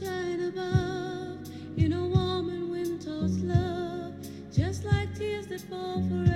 sunshine above in a warm and wind tossed love, just like tears that fall forever.